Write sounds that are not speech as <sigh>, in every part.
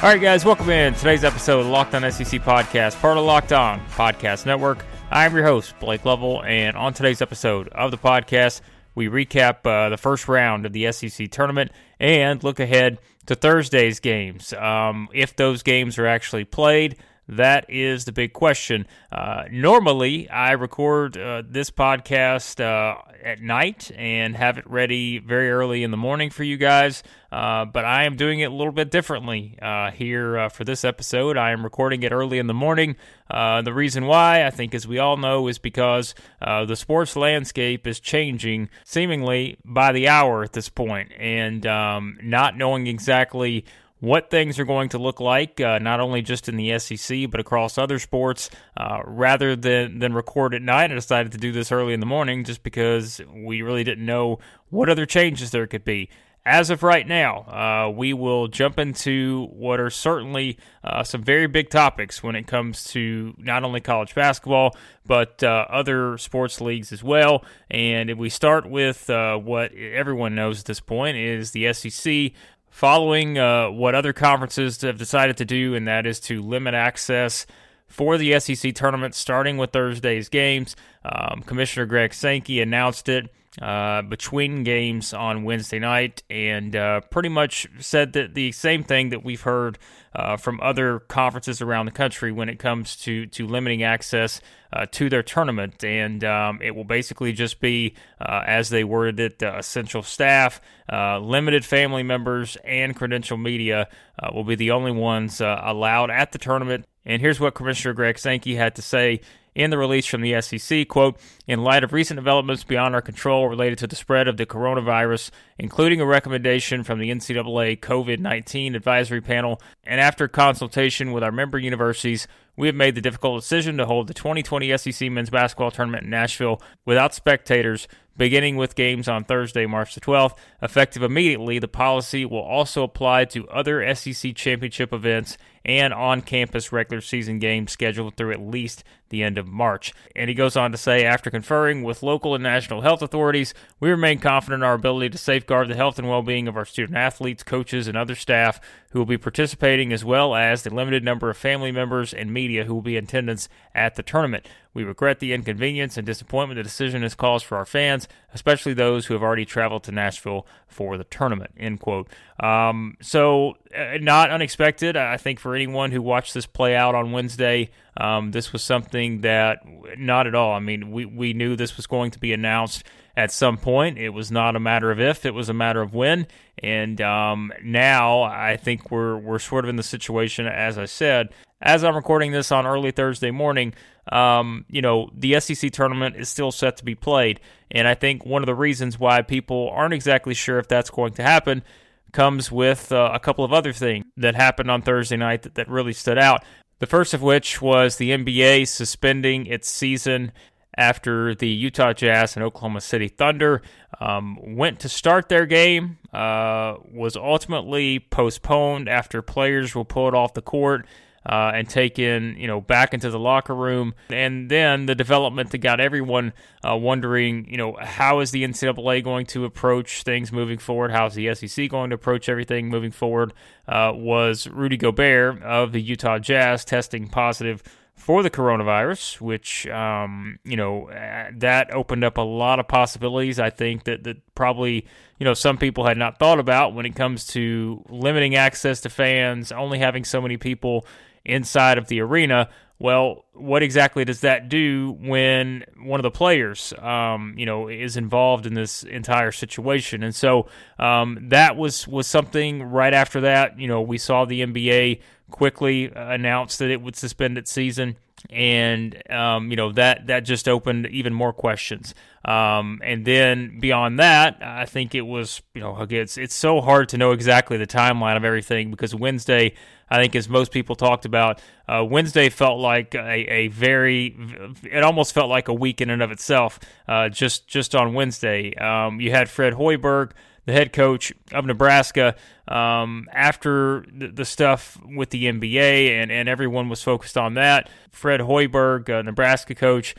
All right, guys, welcome in today's episode of Locked On SEC podcast, part of Locked On Podcast Network. I'm your host, Blake Lovell, and on today's episode of the podcast, we recap uh, the first round of the SEC tournament and look ahead to Thursday's games. Um, if those games are actually played, that is the big question. Uh, normally, I record uh, this podcast uh, at night and have it ready very early in the morning for you guys, uh, but I am doing it a little bit differently uh, here uh, for this episode. I am recording it early in the morning. the reason why, I think, as we all know, is because the sports landscape is changing seemingly by the hour at this point, and um, not knowing exactly what things are going to look like, uh, not only just in the SEC, but across other sports. Uh, rather than, than record at night, I decided to do this early in the morning just because we really didn't know what other changes there could be. As of right now, uh, we will jump into what are certainly uh, some very big topics when it comes to not only college basketball, but uh, other sports leagues as well. And if we start with uh, what everyone knows at this point is the SEC following uh, what other conferences have decided to do, and that is to limit access for the SEC tournament starting with Thursday's games. Um, Commissioner Greg Sankey announced it uh, between games on Wednesday night and uh, pretty much said that the same thing that we've heard uh, from other conferences around the country when it comes to, to limiting access uh, to their tournament. And um, it will basically just be, uh, as they worded it, essential staff, limited family members, and credential media will be the only ones allowed at the tournament. And here's what Commissioner Greg Sankey had to say in the release from the SEC, quote, in light of recent developments beyond our control related to the spread of the coronavirus, including a recommendation from the NCAA COVID 19 advisory panel, and after consultation with our member universities, we have made the difficult decision to hold the 2020 SEC men's basketball tournament in Nashville without spectators beginning with games on Thursday, March the 12th. Effective immediately, the policy will also apply to other SEC championship events and on campus regular season games scheduled through at least the end of March. And he goes on to say after conferring with local and national health authorities, we remain confident in our ability to safeguard the health and well being of our student athletes, coaches, and other staff who will be participating, as well as the limited number of family members and media who will be in attendance at the tournament. We regret the inconvenience and disappointment the decision has caused for our fans, especially those who have already traveled to Nashville for the tournament. End quote. Um, so, uh, not unexpected. I think for anyone who watched this play out on Wednesday, um, this was something that not at all. I mean, we, we knew this was going to be announced at some point. It was not a matter of if; it was a matter of when. And um, now I think we're we're sort of in the situation, as I said, as I'm recording this on early Thursday morning. Um, you know, the SEC tournament is still set to be played, and I think one of the reasons why people aren't exactly sure if that's going to happen comes with uh, a couple of other things that happened on Thursday night that, that really stood out. The first of which was the NBA suspending its season after the Utah Jazz and Oklahoma City Thunder um, went to start their game, uh, was ultimately postponed after players were pulled off the court uh, and taken, you know, back into the locker room. And then the development that got everyone uh, wondering, you know, how is the NCAA going to approach things moving forward? How is the SEC going to approach everything moving forward? Uh, was Rudy Gobert of the Utah Jazz testing positive for the coronavirus, which um, you know that opened up a lot of possibilities. I think that that probably you know some people had not thought about when it comes to limiting access to fans, only having so many people inside of the arena. Well, what exactly does that do when one of the players, um, you know, is involved in this entire situation? And so um, that was was something. Right after that, you know, we saw the NBA quickly announce that it would suspend its season and um, you know that that just opened even more questions. Um, and then beyond that, I think it was you know again it's it's so hard to know exactly the timeline of everything because Wednesday, I think as most people talked about, uh, Wednesday felt like a, a, very it almost felt like a week in and of itself. Uh, just just on Wednesday, um, you had Fred Hoiberg the head coach of Nebraska, um, after the, the, stuff with the NBA and, and everyone was focused on that, Fred Hoiberg, uh, Nebraska coach,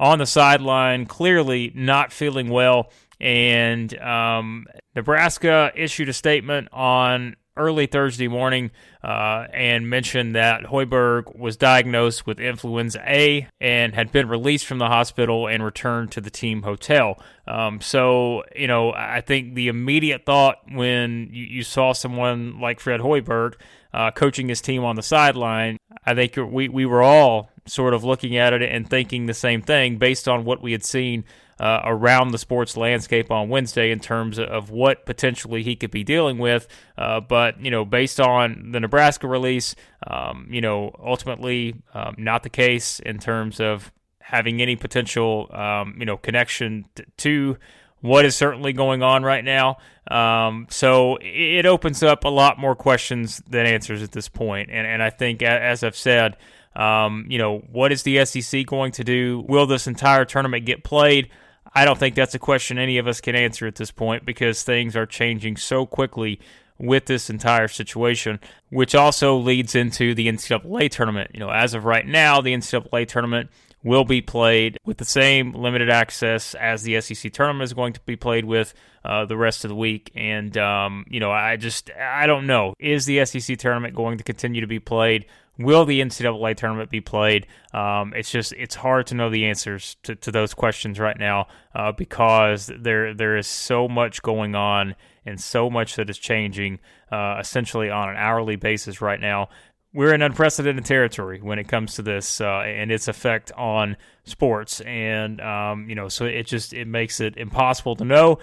on the sideline, clearly not feeling well. And um, Nebraska issued a statement on early Thursday morning uh, and mentioned that Hoiberg was diagnosed with influenza A and had been released from the hospital and returned to the team hotel. Um, so, you know, I think the immediate thought when you, you saw someone like Fred Hoiberg uh, coaching his team on the sideline, I think we, we were all sort of looking at it and thinking the same thing based on what we had seen uh, around the sports landscape on Wednesday in terms of what potentially he could be dealing with. Uh, but, you know, based on the Nebraska release, um, you know, ultimately um, not the case in terms of having any potential, um, you know, connection t- to what is certainly going on right now. Um, so it opens up a lot more questions than answers at this point. And, and I think, as I've said, um, you know, what is the SEC going to do? Will this entire tournament get played? I don't think that's a question any of us can answer at this point because things are changing so quickly with this entire situation, which also leads into the NCAA tournament. You know, as of right now, the NCAA tournament will be played with the same limited access as the SEC tournament is going to be played with uh, the rest of the week. And, um, you know, I just, I don't know. Is the SEC tournament going to continue to be played? Will the NCAA tournament be played? Um, it's just it's hard to know the answers to, to those questions right now uh, because there there is so much going on and so much that is changing uh, essentially on an hourly basis right now. We're in unprecedented territory when it comes to this uh, and its effect on sports, and um, you know, so it just it makes it impossible to know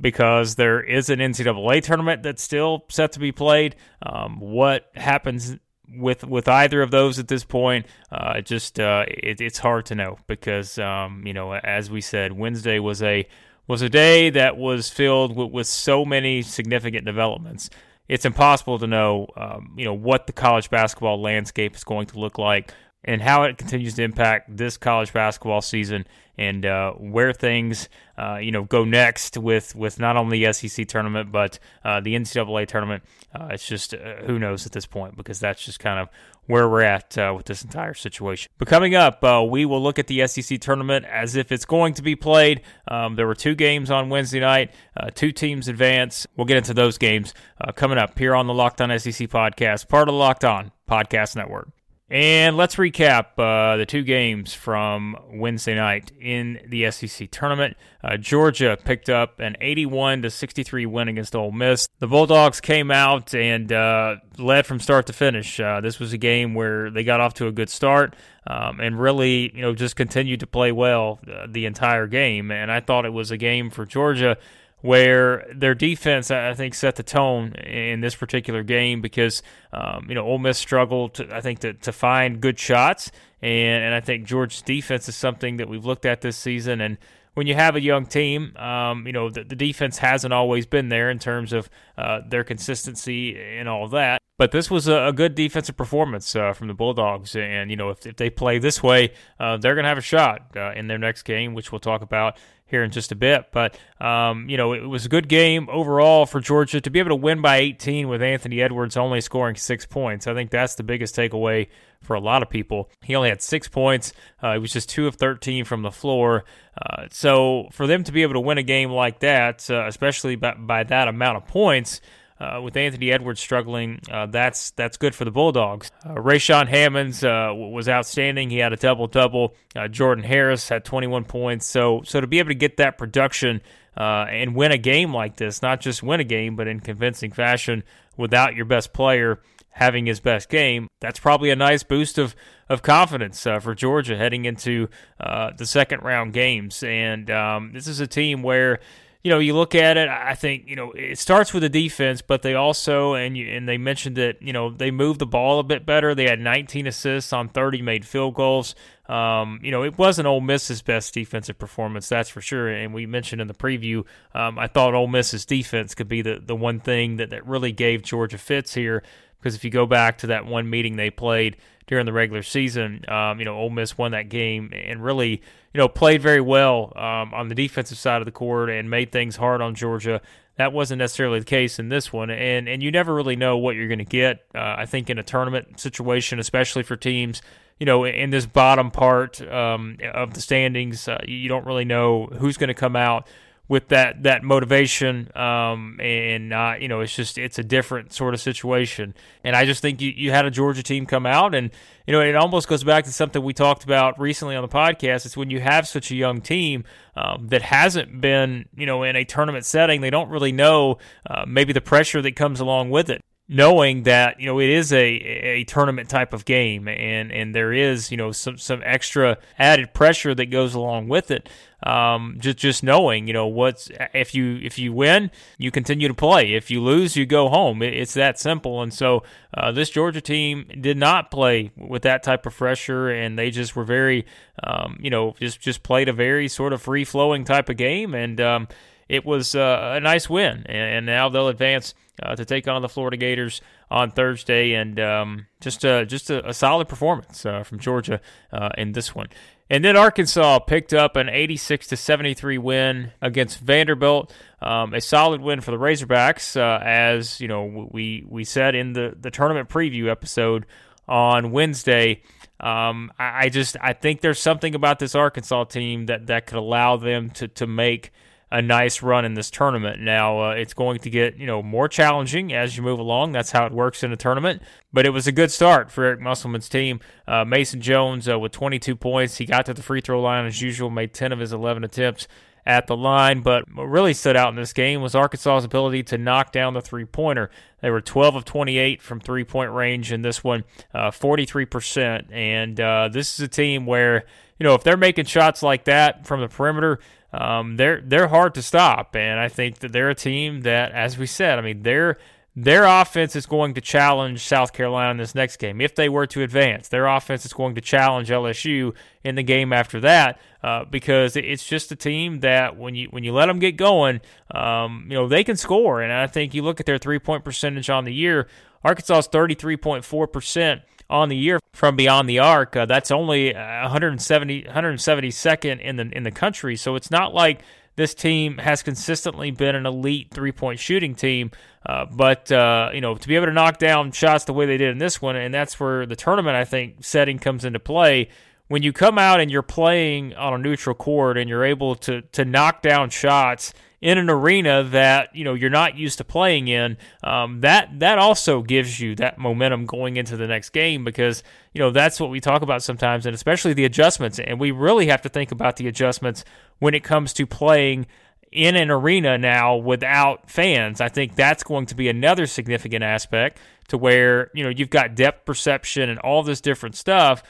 because there is an NCAA tournament that's still set to be played. Um, what happens with with either of those at this point, uh, just uh, it, it's hard to know because um, you know as we said, Wednesday was a was a day that was filled with, with so many significant developments. It's impossible to know um, you know what the college basketball landscape is going to look like and how it continues to impact this college basketball season and uh, where things uh, you know go next with with not only the SEC tournament but uh, the NCAA tournament. Uh, it's just uh, who knows at this point because that's just kind of where we're at uh, with this entire situation. But coming up, we will look at the SEC tournament as if it's going to be played. Um, there were two games on Wednesday night, two teams advance. We'll get into those games coming up here on the Locked On SEC podcast, part of the Locked On Podcast Network. And let's recap uh, the two games from Wednesday night in the SEC tournament. Uh, Georgia picked up an 81 to 63 win against Ole Miss. The Bulldogs came out and uh, led from start to finish. Uh, this was a game where they got off to a good start um, and really, you know, just continued to play well uh, the entire game. And I thought it was a game for Georgia where their defense, I think, set the tone in this particular game because, um, you know, Ole Miss struggled, to, I think, to, to find good shots. And, and I think Georgia's defense is something that we've looked at this season. And when you have a young team, um, you know, the, the, defense hasn't always been there in terms of uh, their consistency and all that. But this was a, a good defensive performance uh, from the Bulldogs. And, you know, if, if they play this way, uh, they're going to have a shot uh, in their next game, which we'll talk about here in just a bit. But, um, you know, it was a good game overall for Georgia to be able to win by 18 with Anthony Edwards only scoring six points. I think that's the biggest takeaway for a lot of people. He only had six points. Uh, he was just two of 13 from the floor. Uh, so for them to be able to win a game like that, uh, especially by, by that amount of points, uh, with Anthony Edwards struggling, uh, that's that's good for the Bulldogs. Uh, Rayshaun Hammonds uh, was outstanding. He had a double double. Jordan Harris had 21 points. So so to be able to get that production and win a game like this, not just win a game, but in convincing fashion without your best player having his best game, that's probably a nice boost of of confidence uh, for Georgia heading into uh, the second round games. And um, this is a team where you know, you look at it. I think you know it starts with the defense, but they also and you, and they mentioned that you know they moved the ball a bit better. They had 19 assists on 30 made field goals. Um, you know, it wasn't Ole Miss's best defensive performance, that's for sure. And we mentioned in the preview, um, I thought Ole Miss's defense could be the the one thing that that really gave Georgia fits here. Because if you go back to that one meeting they played during the regular season. Um, you know, Ole Miss won that game and really, you know, played very well um, on the defensive side of the court and made things hard on Georgia. That wasn't necessarily the case in this one, and and you never really know what you're going to get. Uh, I think in a tournament situation, especially for teams, you know, in this bottom part um, of the standings, uh, you don't really know who's going to come out with that that motivation. Um, and uh, you know, it's just it's a different sort of situation. And I just think you you had a Georgia team come out, and you know, it almost goes back to something we talked about recently on the podcast. It's when you have such a young team um, that hasn't been you know in a tournament setting, they don't really know uh, maybe the pressure that comes along with it knowing that you know it is a a tournament type of game and and there is you know some some extra added pressure that goes along with it. Um, just just knowing you know what's if you if you win you continue to play. If you lose you go home. It, it's that simple. And so uh, this Georgia team did not play with that type of pressure and they just were very um, you know just just played a very sort of free flowing type of game. And um, it was uh, a nice win. And, and now they'll advance uh, to take on the Florida Gators on Thursday, and um, just a, just a, a solid performance uh, from Georgia uh, in this one. And then Arkansas picked up an 86 to 73 win against Vanderbilt. Um, a solid win for the Razorbacks, uh, as you know we we said in the the tournament preview episode on Wednesday. Um, I, I just I think there's something about this Arkansas team that that could allow them to to make a nice run in this tournament. Now uh, it's going to get you know more challenging as you move along. That's how it works in a tournament. But it was a good start for Eric Musselman's team. Uh, Mason Jones uh, with 22 points. He got to the free throw line as usual, made 10 of his 11 attempts at the line. But what really stood out in this game was Arkansas's ability to knock down the three pointer. They were 12 of 28 from three point range in this one, uh, 43%. And uh, this is a team where, you know, if they're making shots like that from the perimeter, um, they're they're hard to stop, and I think that they're a team that, as we said, I mean, their their offense is going to challenge South Carolina in this next game if they were to advance. Their offense is going to challenge LSU in the game after that uh, because it's just a team that when you when you let them get going, um, you know they can score. And I think you look at their three point percentage on the year, Arkansas is thirty three point four percent on the year from beyond the arc. Uh, that's only 170 172nd in the in the country. So it's not like this team has consistently been an elite three point shooting team. Uh, but uh, you know to be able to knock down shots the way they did in this one, and that's where the tournament I think setting comes into play. When you come out and you're playing on a neutral court and you're able to to knock down shots in an arena that you know you're not used to playing in, um, that that also gives you that momentum going into the next game because you know that's what we talk about sometimes, and especially the adjustments. And we really have to think about the adjustments when it comes to playing in an arena now without fans. I think that's going to be another significant aspect to where you know you've got depth perception and all this different stuff.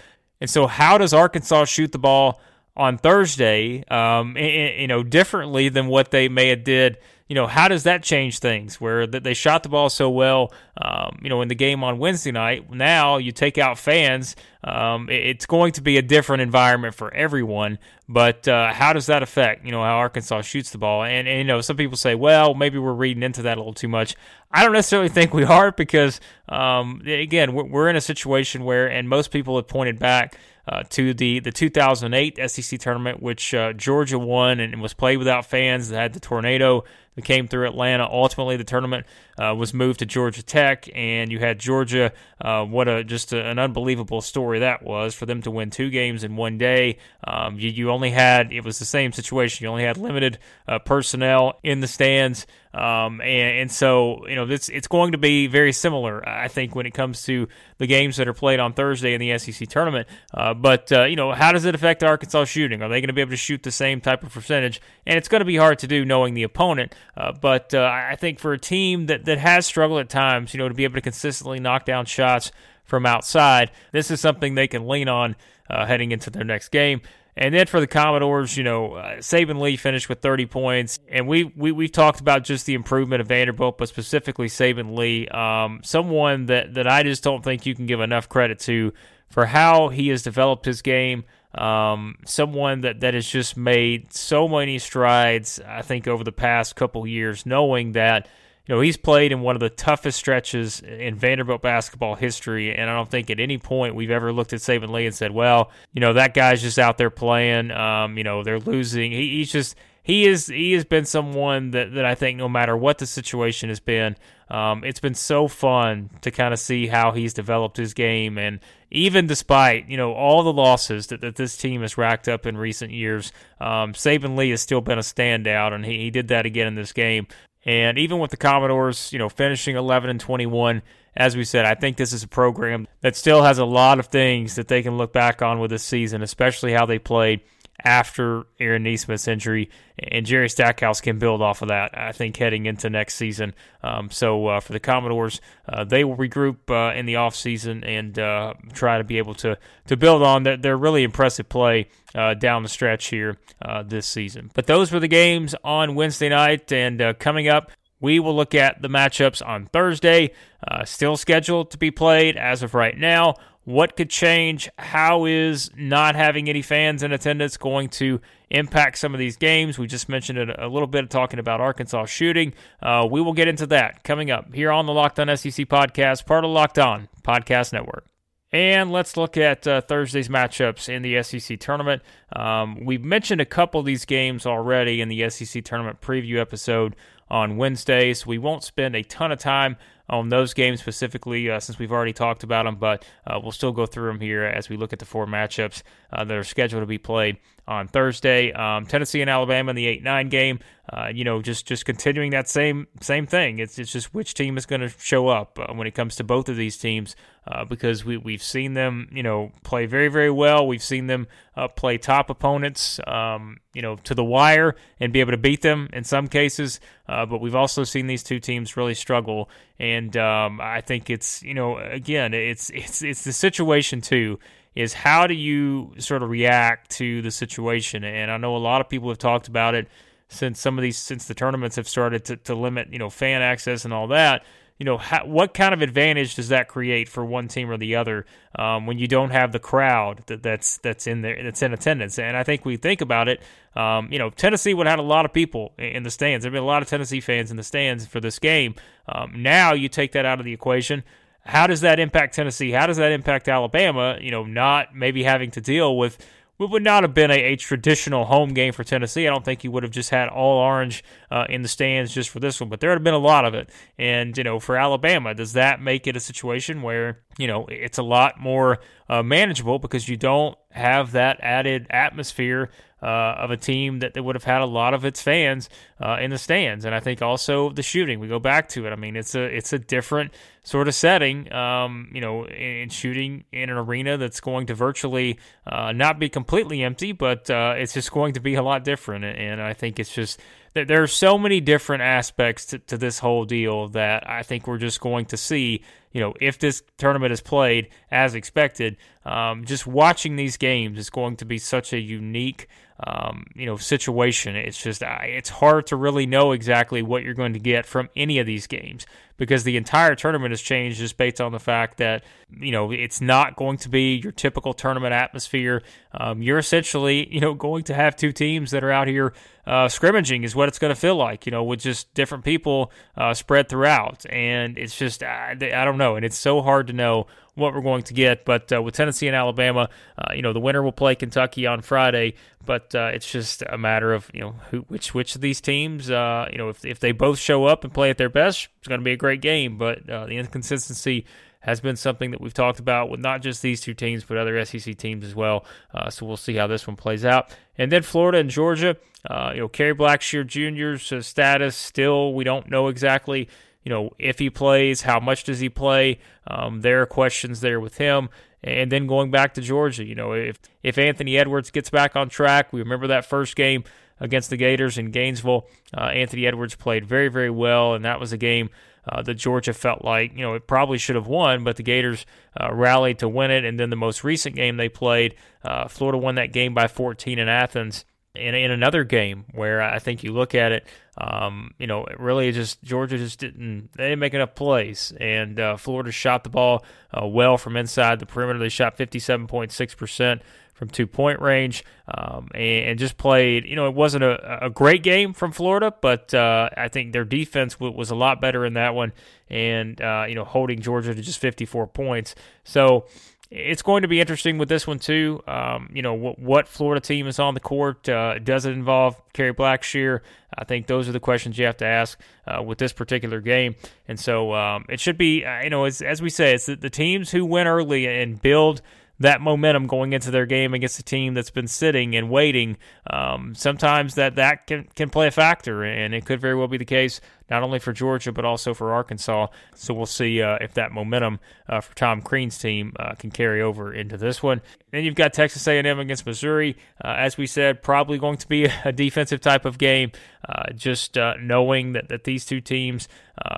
And so, how does Arkansas shoot the ball? On Thursday, um, you know, differently than what they may have did. You know, how does that change things? Where they shot the ball so well, um, you know, in the game on Wednesday night. Now you take out fans. Um, it's going to be a different environment for everyone. But uh, how does that affect, you know, how Arkansas shoots the ball? And, and, you know, some people say, well, maybe we're reading into that a little too much. I don't necessarily think we are because, um, again, we're in a situation where, and most people have pointed back uh, to the, the 2008 SEC tournament, which uh, Georgia won and was played without fans. They had the tornado that came through Atlanta. Ultimately, the tournament uh, was moved to Georgia Tech, and you had Georgia. Uh, what a just a, an unbelievable story that was for them to win two games in one day. Um, you, you, only had it was the same situation. You only had limited uh, personnel in the stands. Um, and, and, so, you know, it's, it's going to be very similar, I think, when it comes to the games that are played on Thursday in the SEC tournament. Uh, but, uh, you know, how does it affect Arkansas shooting? Are they going to be able to shoot the same type of percentage? And it's going to be hard to do knowing the opponent. Uh, but uh, I think for a team that, that has struggled at times, you know, to be able to consistently knock down shots from outside, this is something they can lean on uh, heading into their next game. And then for the Commodores, you know, uh, Saben Lee finished with 30 points, and we, we we've talked about just the improvement of Vanderbilt, but specifically Saben Lee, um, someone that that I just don't think you can give enough credit to for how he has developed his game. Um, someone that that has just made so many strides, I think, over the past couple years, knowing that you know, he's played in one of the toughest stretches in Vanderbilt basketball history, and I don't think at any point we've ever looked at Saben Lee and said, "Well, you know, that guy's just out there playing. Um, you know, they're losing." He, he's just he is he has been someone that, that I think no matter what the situation has been, um, it's been so fun to kind of see how he's developed his game. And even despite, you know, all the losses that, that this team has racked up in recent years, um, Saben Lee has still been a standout, and he, he did that again in this game. And even with the Commodores, you know, finishing 11 and 21, as we said, I think this is a program that still has a lot of things that they can look back on with this season, especially how they played after Aaron Nesmith's injury, and Jerry Stackhouse can build off of that. I think heading into next season. Um, so uh, for the Commodores, uh, they will regroup uh, in the offseason and uh, try to be able to to build on their, their really impressive play uh, down the stretch here uh, this season. But those were the games on Wednesday night, and coming up. We will look at the matchups on Thursday, still scheduled to be played as of right now. What could change? How is not having any fans in attendance going to impact some of these games? We just mentioned it a little bit of talking about Arkansas shooting. Uh, we will get into that coming up here on the Locked On SEC podcast, part of Locked On Podcast Network. And let's look at uh, Thursday's matchups in the SEC tournament. Um, we've mentioned a couple of these games already in the SEC tournament preview episode on Wednesdays. We won't spend a ton of time on those games specifically uh, since we've already talked about them, but uh, we'll still go through them here as we look at the four matchups uh, that are scheduled to be played on Thursday. Um, Tennessee and Alabama in the 8 9 game. Uh, you know, just just continuing that same same thing. It's it's just which team is going to show up uh, when it comes to both of these teams uh, because we we've seen them you know play very very well. We've seen them uh, play top opponents um, you know to the wire and be able to beat them in some cases. Uh, but we've also seen these two teams really struggle, and um, I think it's you know again it's it's it's the situation too is how do you sort of react to the situation? And I know a lot of people have talked about it since some of these since the tournaments have started to, to limit you know fan access and all that. You know how, what kind of advantage does that create for one team or the other um, when you don't have the crowd that, that's that's in there that's in attendance? And I think we think about it um, you know Tennessee would have had a lot of people in the stands. There've been a lot of Tennessee fans in the stands for this game. Um, now you take that out of the equation how does that impact Tennessee? How does that impact Alabama? You know, not maybe having to deal with what would not have been a, a traditional home game for Tennessee. I don't think you would have just had all orange uh, in the stands just for this one, but there would have been a lot of it. And, you know, for Alabama, does that make it a situation where, you know, it's a lot more uh, manageable because you don't have that added atmosphere uh, of a team that, would have had a lot of its fans uh, in the stands. And I think also the shooting, we go back to it. I mean, it's a it's a different sort of setting, um, you know, in, shooting in an arena that's going to virtually uh, not be completely empty, but uh, it's just going to be a lot different. And I think it's just there are so many different aspects to, to this whole deal that I think we're just going to see you know, if this tournament is played as expected, um, just watching these games is going to be such a unique, um, you know, situation. It's just it's hard to really know exactly what you're going to get from any of these games because the entire tournament has changed just based on the fact that you know it's not going to be your typical tournament atmosphere. Um, you're essentially you know going to have two teams that are out here uh, scrimmaging is what it's going to feel like. You know, with just different people uh, spread throughout, and it's just I, I don't know, and it's so hard to know what we're going to get. But uh, with Tennessee and Alabama, uh, you know, the winner will play Kentucky on Friday. But uh, it's just a matter of you know who, which which of these teams, uh, you know, if if they both show up and play at their best, it's going to be a great game. But uh, the inconsistency has been something that we've talked about with not just these two teams, but other SEC teams as well. Uh, so we'll see how this one plays out. And then Florida and Georgia, uh, you know, Kerry Blackshear Jr.'s uh, status still, we don't know exactly you know, if he plays, how much does he play? Um, there are questions there with him. And then going back to Georgia, you know, if if Anthony Edwards gets back on track, we remember that first game against the Gators in Gainesville. Uh, Anthony Edwards played very, very well, and that was a game uh, that Georgia felt like, you know, it probably should have won, but the Gators uh, rallied to win it. And then the most recent game they played, uh, Florida won that game by 14 in Athens in, in another game where I think you look at it, um, you know, really just Georgia just didn't they didn't make enough plays, and uh, Florida shot the ball uh, well from inside the perimeter. They shot fifty seven point six percent from two point range, um, and, and, just played. You know, it wasn't a, a great game from Florida, but uh, I think their defense w- was a lot better in that one, and uh, you know, holding Georgia to just fifty four points. So it's going to be interesting with this one too. Um, you know what, what, Florida team is on the court? Uh, does it involve Kerry Blackshear? I think those are the questions you have to ask uh, with this particular game. And so um, it should be, uh, you know, as, as we say, it's the, the teams who win early and build that momentum going into their game against a team that's been sitting and waiting. Um, sometimes that that can can play a factor, and it could very well be the case not only for Georgia but also for Arkansas. So we'll see uh, if that momentum uh, for Tom Crean's team uh, can carry over into this one. Then you've got Texas A&M against Missouri. Uh, as we said, probably going to be <laughs> a defensive type of game. Uh, just uh, knowing that that these two teams,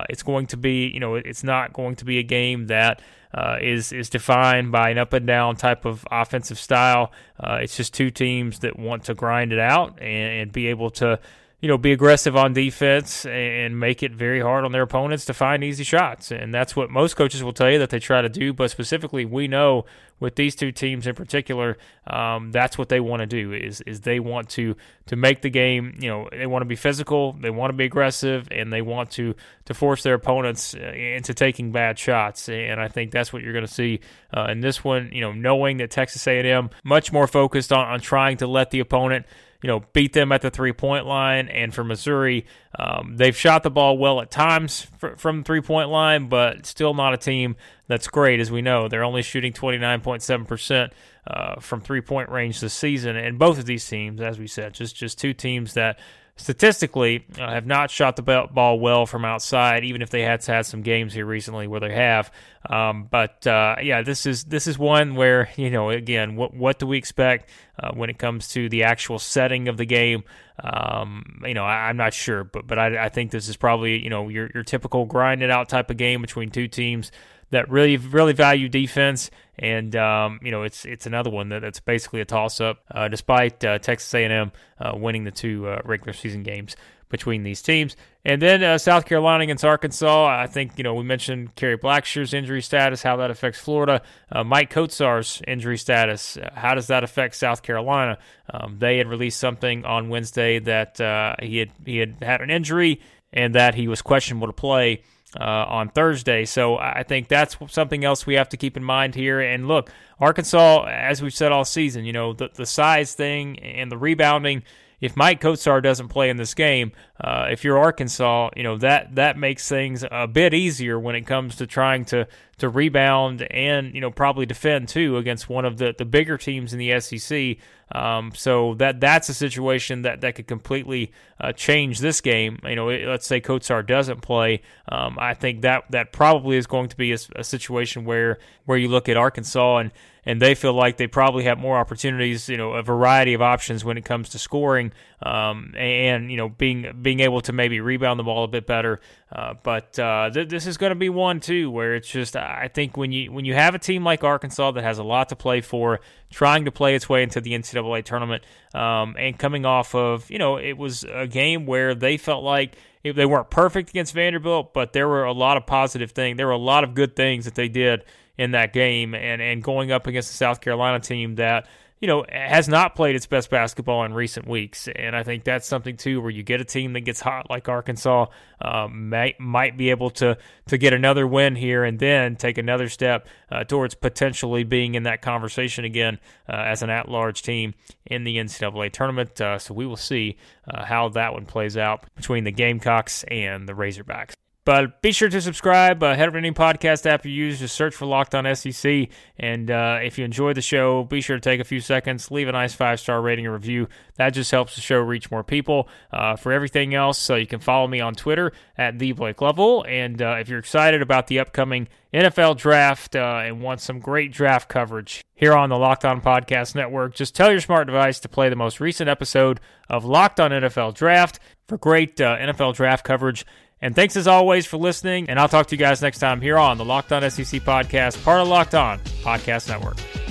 it's going to be you know it's not going to be a game that uh, is is defined by an up and down type of offensive style. Uh, it's just two teams that want to grind it out and, and be able to you know, be aggressive on defense and make it very hard on their opponents to find easy shots. And that's what most coaches will tell you that they try to do. But specifically, we know with these two teams in particular, um, that's what they want to do is is they want to to make the game. You know, they want to be physical, they want to be aggressive, and they want to to force their opponents uh, into taking bad shots. And I think that's what you're going to see uh, in this one. You know, knowing that Texas A&M much more focused on on trying to let the opponent you know, beat them at the three point line. And for Missouri, um, they've shot the ball well at times from three point line, but still not a team that's great, as we know. They're only shooting 29.7% uh, from three point range this season. And both of these teams, as we said, just, just two teams that statistically uh, have not shot the ball well from outside, even if they had had some games here recently where they have. Um, but uh, yeah, this is this is one where you know again, what what do we expect uh, when it comes to the actual setting of the game? Um, you know, I, am not sure, but but I, I, think this is probably you know your your typical grind it out type of game between two teams that really really value defense. And um, you know, it's it's another one that, that's basically a toss up, uh, despite uh, Texas A&M uh, winning the two uh, regular season games between these teams. And then uh, South Carolina against Arkansas. I think you know we mentioned Kerry Blackshear's injury status, how that affects Florida. Uh, Maik Kotsar's injury status, how does that affect South Carolina? Um, they had released something on Wednesday that he had he had had an injury and that he was questionable to play uh, on Thursday. So I think that's something else we have to keep in mind here. And look, Arkansas, as we've said all season, you know, the, the size thing and the rebounding. If Maik Kotsar doesn't play in this game, uh, if you're Arkansas, you know that that makes things a bit easier when it comes to trying to to rebound and you know probably defend too against one of the the bigger teams in the SEC. Um, so that that's a situation that, that could completely uh, change this game. You know, let's say Kotsar doesn't play. Um, I think that that probably is going to be a, a, situation where where you look at Arkansas and and they feel like they probably have more opportunities. You know, a variety of options when it comes to scoring um, and you know being being able to maybe rebound the ball a bit better. Uh, but uh, th- this is going to be one too where it's just I think when you when you have a team like Arkansas that has a lot to play for, trying to play its way into the NCAA tournament, um, and coming off of you know it was a game where they felt like they weren't perfect against Vanderbilt, but there were a lot of positive things. There were a lot of good things that they did in that game, and and going up against the South Carolina team that you know, has not played its best basketball in recent weeks. And I think that's something too, where you get a team that gets hot like Arkansas, um, might might be able to to get another win here and then take another step uh, towards potentially being in that conversation again uh, as an at-large team in the NCAA tournament. Uh, so we will see uh, how that one plays out between the Gamecocks and the Razorbacks. But be sure to subscribe. Uh, head over to any podcast app you use. Just search for Locked On SEC. And uh, if you enjoy the show, be sure to take a few seconds, leave a nice five star rating and review. That just helps the show reach more people. Uh, for everything else, so you can follow me on Twitter at the Blake Lovell. And uh, if you're excited about the upcoming NFL draft uh, and want some great draft coverage here on the Locked On Podcast Network, just tell your smart device to play the most recent episode of Locked On NFL Draft for great uh, NFL draft coverage and thanks as always for listening. And I'll talk to you guys next time here on the Locked On SEC podcast, part of Locked On Podcast Network.